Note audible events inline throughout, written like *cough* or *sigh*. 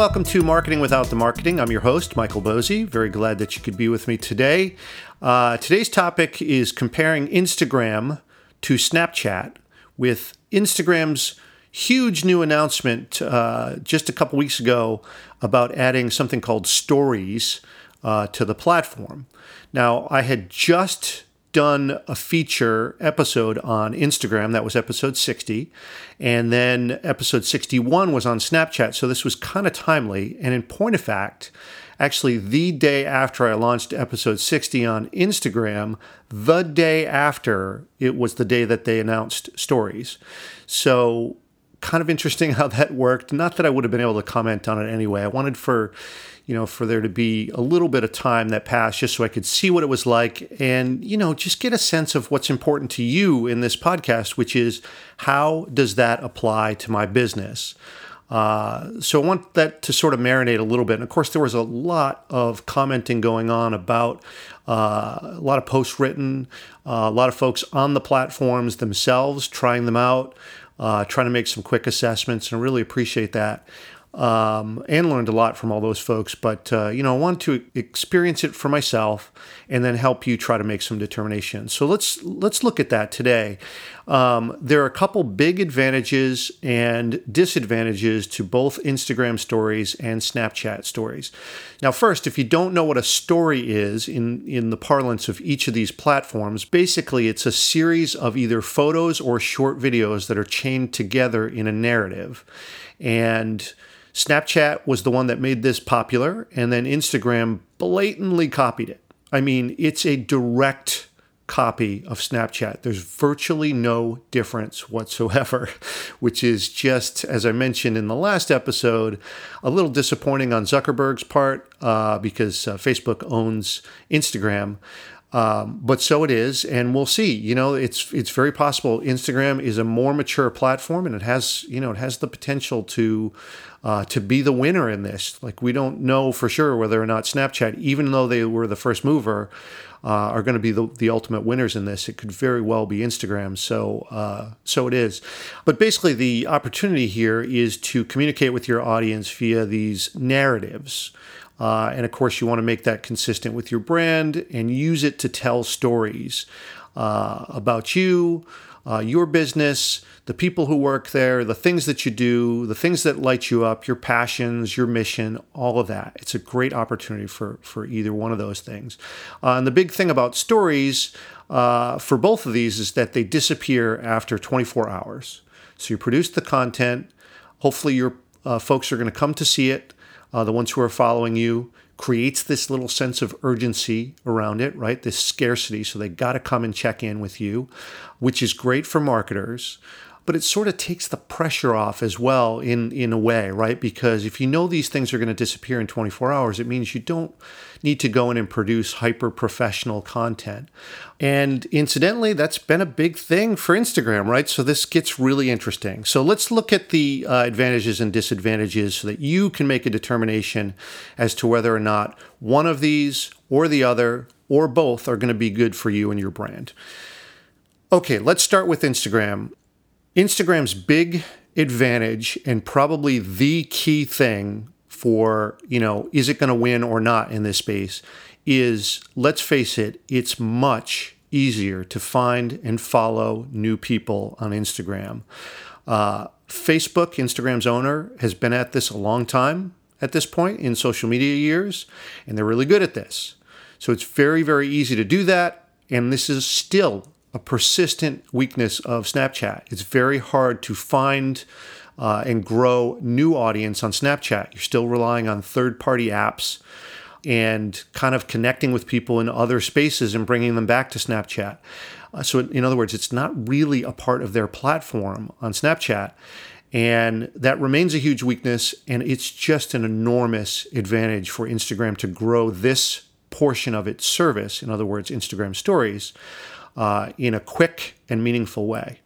welcome to Marketing Without the Marketing. I'm your host, Michael Boezi. Very glad that you could be with me today. Uh, today's topic is comparing Instagram to Snapchat with Instagram's huge new announcement uh, just a couple weeks ago about adding something called Stories uh, to the platform. Now, I had just done a feature episode on Instagram. That was episode 60. And then episode 61 was on Snapchat. So this was kind of timely. And in point of fact, actually, the day after I launched episode 60 on Instagram, the day after, it was the day that they announced stories. So kind of interesting *laughs* how that worked. Not that I would have been able to comment on it anyway. I wanted for you know, for there to be a little bit of time that passed just so I could see what it was like and, you know, just get a sense of what's important to you in this podcast, which is how does that apply to my business? Uh, so I want that to sort of marinate a little bit. And of course, there was a lot of commenting going on about uh, a lot of posts written, uh, a lot of folks on the platforms themselves trying them out, uh, trying to make some quick assessments, and really appreciate that um, and learned a lot from all those folks. But uh, you know, I want to experience it for myself and then help you try to make some determinations. So let's let's look at that today. Um, there are a couple big advantages and disadvantages to both Instagram stories and Snapchat stories. Now, first, if you don't know what a story is in in the parlance of each of these platforms, basically it's a series of either photos or short videos that are chained together in a narrative, and Snapchat was the one that made this popular, and then Instagram blatantly copied it. I mean, it's a direct copy of Snapchat. There's virtually no difference whatsoever, *laughs* which is just, as I mentioned in the last episode, a little disappointing on Zuckerberg's part uh, because uh, Facebook owns Instagram. Um, but so it is, and we'll see. You know, it's it's very possible Instagram is a more mature platform, and it has you know it has the potential to uh, to be the winner in this. Like we don't know for sure whether or not Snapchat, even though they were the first mover, uh, are going to be the, the ultimate winners in this. It could very well be Instagram. So uh, so it is. But basically, the opportunity here is to communicate with your audience via these narratives. Uh, and of course, you want to make that consistent with your brand and use it to tell stories uh, about you, uh, your business, the people who work there, the things that you do, the things that light you up, your passions, your mission, all of that. It's a great opportunity for, for either one of those things. Uh, and the big thing about stories uh, for both of these is that they disappear after 24 hours. So you produce the content. Hopefully, your uh, folks are going to come to see it uh, the ones who are following you, creates this little sense of urgency around it, right? This scarcity. So they got to come and check in with you, which is great for marketers but it sort of takes the pressure off as well in in a way, right? Because if you know these things are going to disappear in 24 hours, it means you don't need to go in and produce hyper professional content. And incidentally, that's been a big thing for Instagram, right? So this gets really interesting. So let's look at the uh, advantages and disadvantages so that you can make a determination as to whether or not one of these or the other or both are going to be good for you and your brand. Okay, let's start with Instagram. Instagram's big advantage and probably the key thing for, you know, is it going to win or not in this space is let's face it, it's much easier to find and follow new people on Instagram. Uh, Facebook, Instagram's owner, has been at this a long time at this point in social media years, and they're really good at this. So it's very, very easy to do that. And this is still a persistent weakness of Snapchat. It's very hard to find uh, and grow new audience on Snapchat. You're still relying on third party apps and kind of connecting with people in other spaces and bringing them back to Snapchat. Uh, so, in other words, it's not really a part of their platform on Snapchat. And that remains a huge weakness. And it's just an enormous advantage for Instagram to grow this portion of its service, in other words, Instagram stories, uh, in a quick and meaningful way.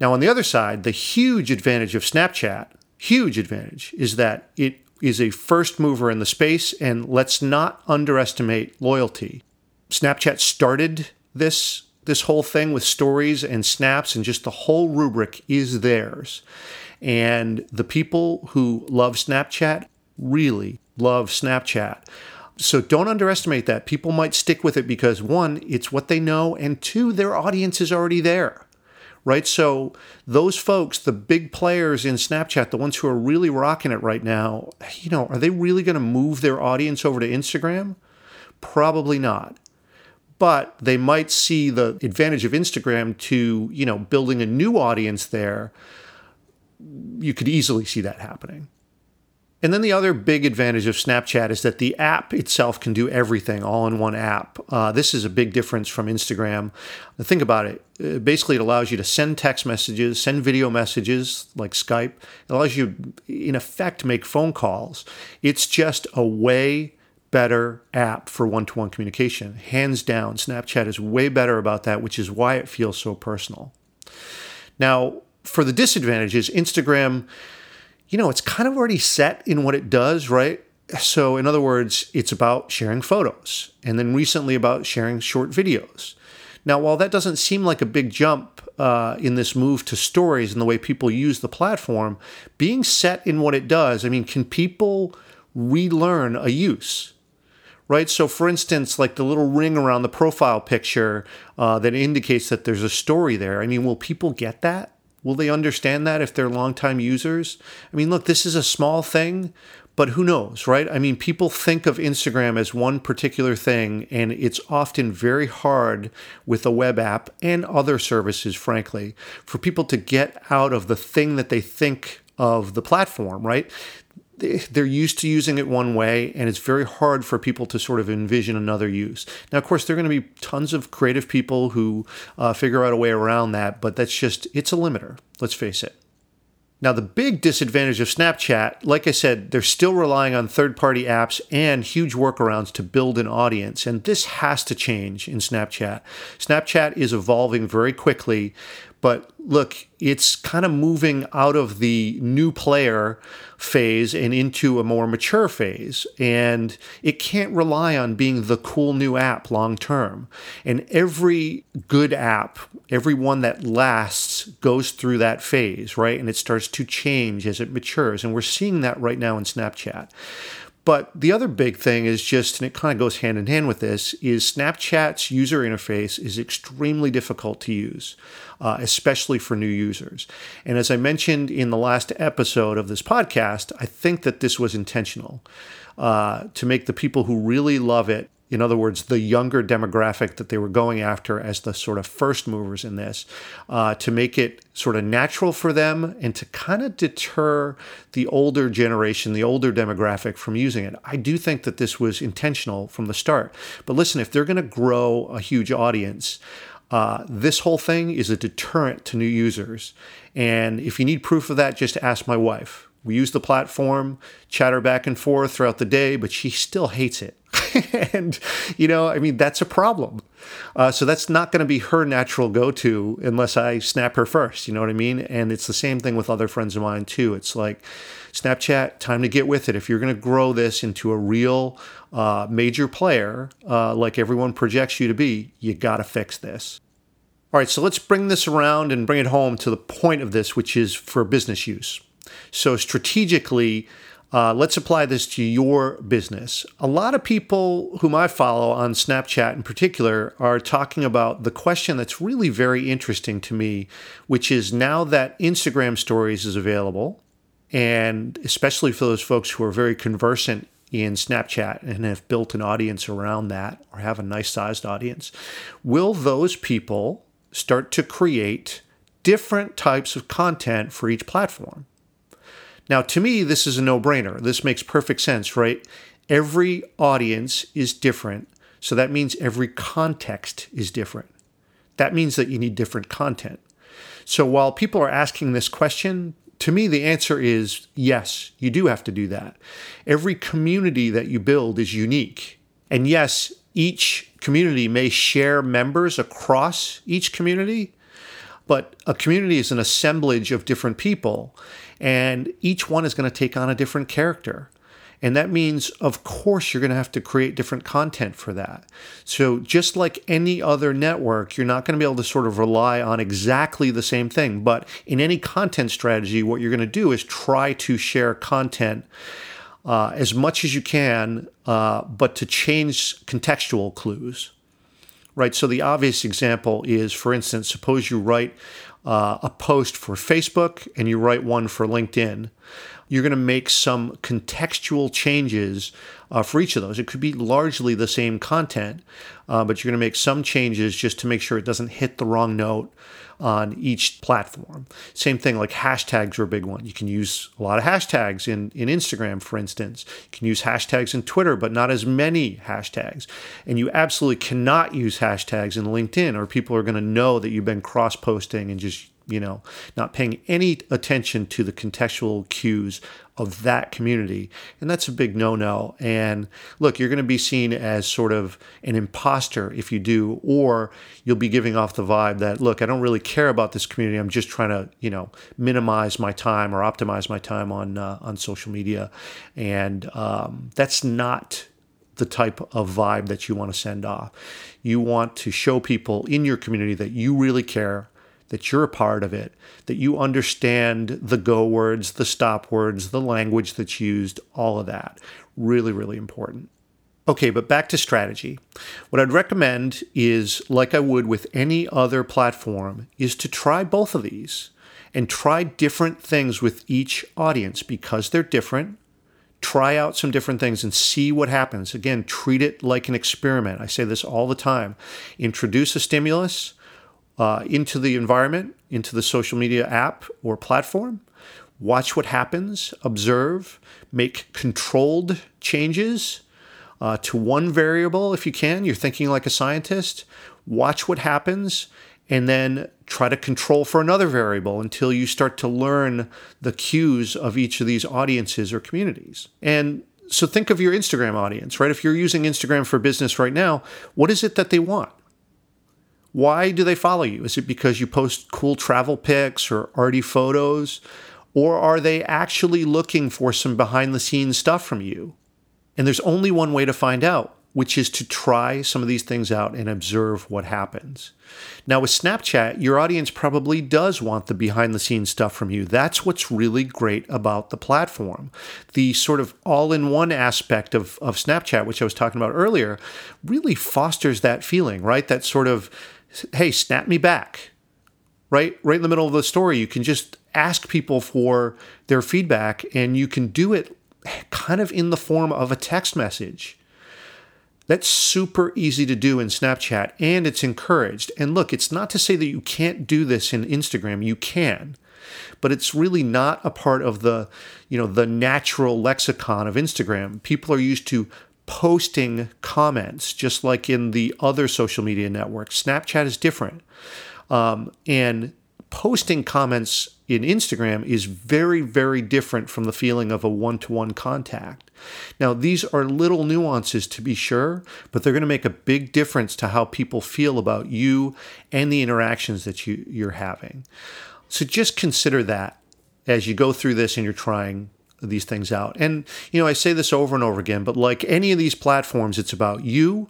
Now, on the other side, the huge advantage of Snapchat, huge advantage, is that it is a first mover in the space, and let's not underestimate loyalty. Snapchat started this This whole thing with stories and snaps and just the whole rubric is theirs. And the people who love Snapchat really love Snapchat. So don't underestimate that. People might stick with it because one, it's what they know, and two, their audience is already there. Right? So those folks, the big players in Snapchat, the ones who are really rocking it right now, you know, are they really going to move their audience over to Instagram? Probably not. But they might see the advantage of Instagram to, you know, building a new audience there. You could easily see that happening. And then the other big advantage of Snapchat is that the app itself can do everything all in one app. Uh, this is a big difference from Instagram. Think about it. Uh, basically, it allows you to send text messages, send video messages like Skype. It allows you, in effect, make phone calls. It's just a way better app for one to one communication. Hands down, Snapchat is way better about that, which is why it feels so personal. Now, for the disadvantages, Instagram you know, it's kind of already set in what it does, right? So, in other words, it's about sharing photos and then recently about sharing short videos. Now, while that doesn't seem like a big jump uh, in this move to stories and the way people use the platform, being set in what it does, I mean, can people relearn a use? Right. So, for instance, like the little ring around the profile picture uh, that indicates that there's a story there. I mean, will people get that? Will they understand that if they're longtime users? I mean, look, this is a small thing, but who knows, right? I mean, people think of Instagram as one particular thing, and it's often very hard with a web app and other services, frankly, for people to get out of the thing that they think of the platform, right? They're used to using it one way and it's very hard for people to sort of envision another use. Now of course there are going to be tons of creative people who uh, figure out a way around that but that's just it's a limiter let's face it. Now the big disadvantage of snapchat like i said they're still relying on third-party apps and huge workarounds to build an audience and this has to change in snapchat. Snapchat is evolving very quickly but look, it's kind of moving out of the new player phase and into a more mature phase. And it can't rely on being the cool new app long term. And every good app, every one that lasts, goes through that phase, right? And it starts to change as it matures. And we're seeing that right now in Snapchat. But the other big thing is just, and it kind of goes hand in hand with this, is Snapchat's user interface is extremely difficult to use, uh, especially for new users. And as I mentioned in the last episode of this podcast, I think that this was intentional uh, to make the people who really love it in other words, the younger demographic that they were going after as the sort of first movers in this, uh, to make it sort of natural for them and to kind of deter the older generation, the older demographic from using it. I do think that this was intentional from the start. But listen, if they're going to grow a huge audience, uh, this whole thing is a deterrent to new users. And if you need proof of that, just ask my wife. We use the platform, chatter back and forth throughout the day, but she still hates it. *laughs* *laughs* and, you know, I mean, that's a problem. Uh, so that's not going to be her natural go to unless I snap her first. You know what I mean? And it's the same thing with other friends of mine, too. It's like, Snapchat, time to get with it. If you're going to grow this into a real uh, major player, uh, like everyone projects you to be, you got to fix this. All right, so let's bring this around and bring it home to the point of this, which is for business use. So, strategically, uh, let's apply this to your business. A lot of people whom I follow on Snapchat in particular are talking about the question that's really very interesting to me, which is now that Instagram stories is available, and especially for those folks who are very conversant in Snapchat and have built an audience around that or have a nice sized audience, will those people start to create different types of content for each platform? Now, to me, this is a no brainer. This makes perfect sense, right? Every audience is different. So that means every context is different. That means that you need different content. So while people are asking this question, to me, the answer is yes, you do have to do that. Every community that you build is unique. And yes, each community may share members across each community, but a community is an assemblage of different people, and each one is going to take on a different character. And that means, of course, you're going to have to create different content for that. So, just like any other network, you're not going to be able to sort of rely on exactly the same thing. But in any content strategy, what you're going to do is try to share content uh, as much as you can, uh, but to change contextual clues. Right. So, the obvious example is, for instance, suppose you write uh, a post for Facebook and you write one for LinkedIn you're going to make some contextual changes uh, for each of those. It could be largely the same content, uh, but you're going to make some changes just to make sure it doesn't hit the wrong note on each platform. Same thing like hashtags are a big one. You can use a lot of hashtags in, in Instagram, for instance. You can use hashtags in Twitter, but not as many hashtags. And you absolutely cannot use hashtags in LinkedIn, or people are going to know that you've been cross posting and just you know, not paying any attention to the contextual cues of that community. And that's a big no no. And look, you're going to be seen as sort of an imposter if you do, or you'll be giving off the vibe that, look, I don't really care about this community. I'm just trying to, you know, minimize my time or optimize my time on, uh, on social media. And um, that's not the type of vibe that you want to send off. You want to show people in your community that you really care that you're a part of it, that you understand the go words, the stop words, the language that's used, all of that. Really, really important. Okay, but back to strategy. What I'd recommend is, like I would with any other platform, is to try both of these and try different things with each audience because they're different. Try out some different things and see what happens. Again, treat it like an experiment. I say this all the time. Introduce a stimulus, uh, into the environment, into the social media app or platform. Watch what happens, observe, make controlled changes uh, to one variable if you can. You're thinking like a scientist. Watch what happens and then try to control for another variable until you start to learn the cues of each of these audiences or communities. And so think of your Instagram audience, right? If you're using Instagram for business right now, what is it that they want? Why do they follow you? Is it because you post cool travel pics or arty photos? Or are they actually looking for some behind the scenes stuff from you? And there's only one way to find out, which is to try some of these things out and observe what happens. Now, with Snapchat, your audience probably does want the behind the scenes stuff from you. That's what's really great about the platform. The sort of all in one aspect of, of Snapchat, which I was talking about earlier, really fosters that feeling, right? That sort of hey, snap me back. Right, right in the middle of the story, you can just ask people for their feedback, and you can do it kind of in the form of a text message. That's super easy to do in Snapchat, and it's encouraged. And look, it's not to say that you can't do this in Instagram. You can, but it's really not a part of the, you know, the natural lexicon of Instagram. People are used to posting comments, just like in the other social media networks. Snapchat is different. Um, and posting comments in Instagram is very, very different from the feeling of a one to one contact. Now, these are little nuances to be sure, but they're going to make a big difference to how people feel about you and the interactions that you, you're having. So just consider that as you go through this and you're trying these things out. And, you know, I say this over and over again, but like any of these platforms, it's about you,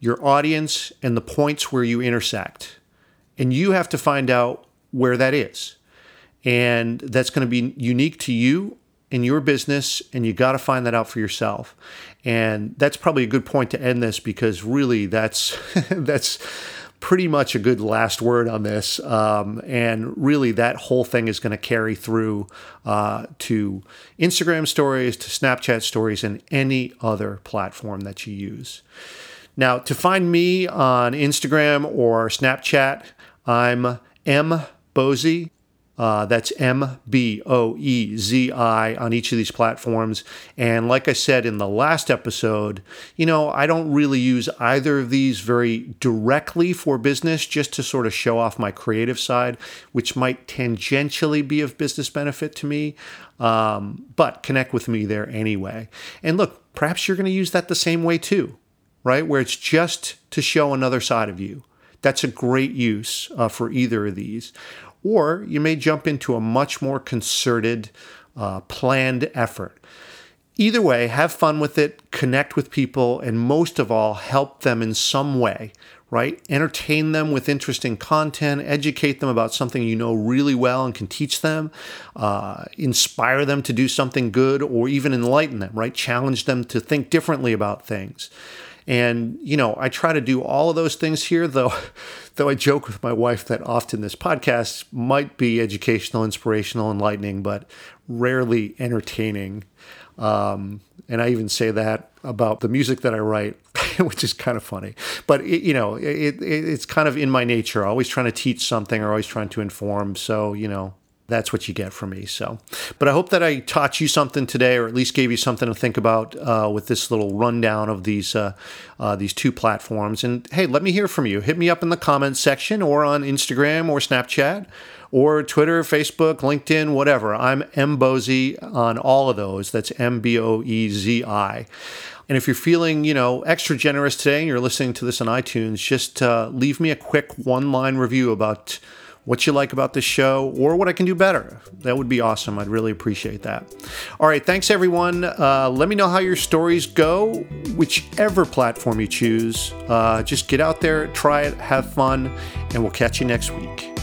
your audience, and the points where you intersect. And you have to find out where that is. And that's going to be unique to you and your business, and you got to find that out for yourself. And that's probably a good point to end this because really that's *laughs* that's pretty much a good last word on this. Um, and really, that whole thing is going to carry through uh, to Instagram stories, to Snapchat stories, and any other platform that you use. Now, to find me on Instagram or Snapchat, I'm M Boezi, uh, that's M B O E Z I on each of these platforms. And like I said in the last episode, you know, I don't really use either of these very directly for business, just to sort of show off my creative side, which might tangentially be of business benefit to me. Um, but connect with me there anyway. And look, perhaps you're going to use that the same way too, right? Where it's just to show another side of you. That's a great use uh, for either of these or you may jump into a much more concerted, uh, planned effort. Either way, have fun with it, connect with people, and most of all, help them in some way, right? Entertain them with interesting content, educate them about something you know really well and can teach them, uh, inspire them to do something good, or even enlighten them, right? Challenge them to think differently about things. And, you know, I try to do all of those things here, though, *laughs* though I joke with my wife that often this podcast might be educational, inspirational, enlightening, but rarely entertaining. Um, and I even say that about the music that I write, *laughs* which is kind of funny. But it, you know, it, it, it's kind of in my nature. Always trying to teach something, or always trying to inform. So you know, that's what you get from me. So, but I hope that I taught you something today, or at least gave you something to think about uh, with this little rundown of these uh, uh, these two platforms. And hey, let me hear from you. Hit me up in the comments section, or on Instagram, or Snapchat, or Twitter, Facebook, LinkedIn, whatever. I'm M Boezi on all of those. That's M B O E Z I. And if you're feeling, you know, extra generous today and you're listening to this on iTunes, just uh, leave me a quick one-line review about what you like about this show, or what I can do better. That would be awesome. I'd really appreciate that. All right, thanks everyone. Uh, let me know how your stories go, whichever platform you choose. Uh, just get out there, try it, have fun, and we'll catch you next week.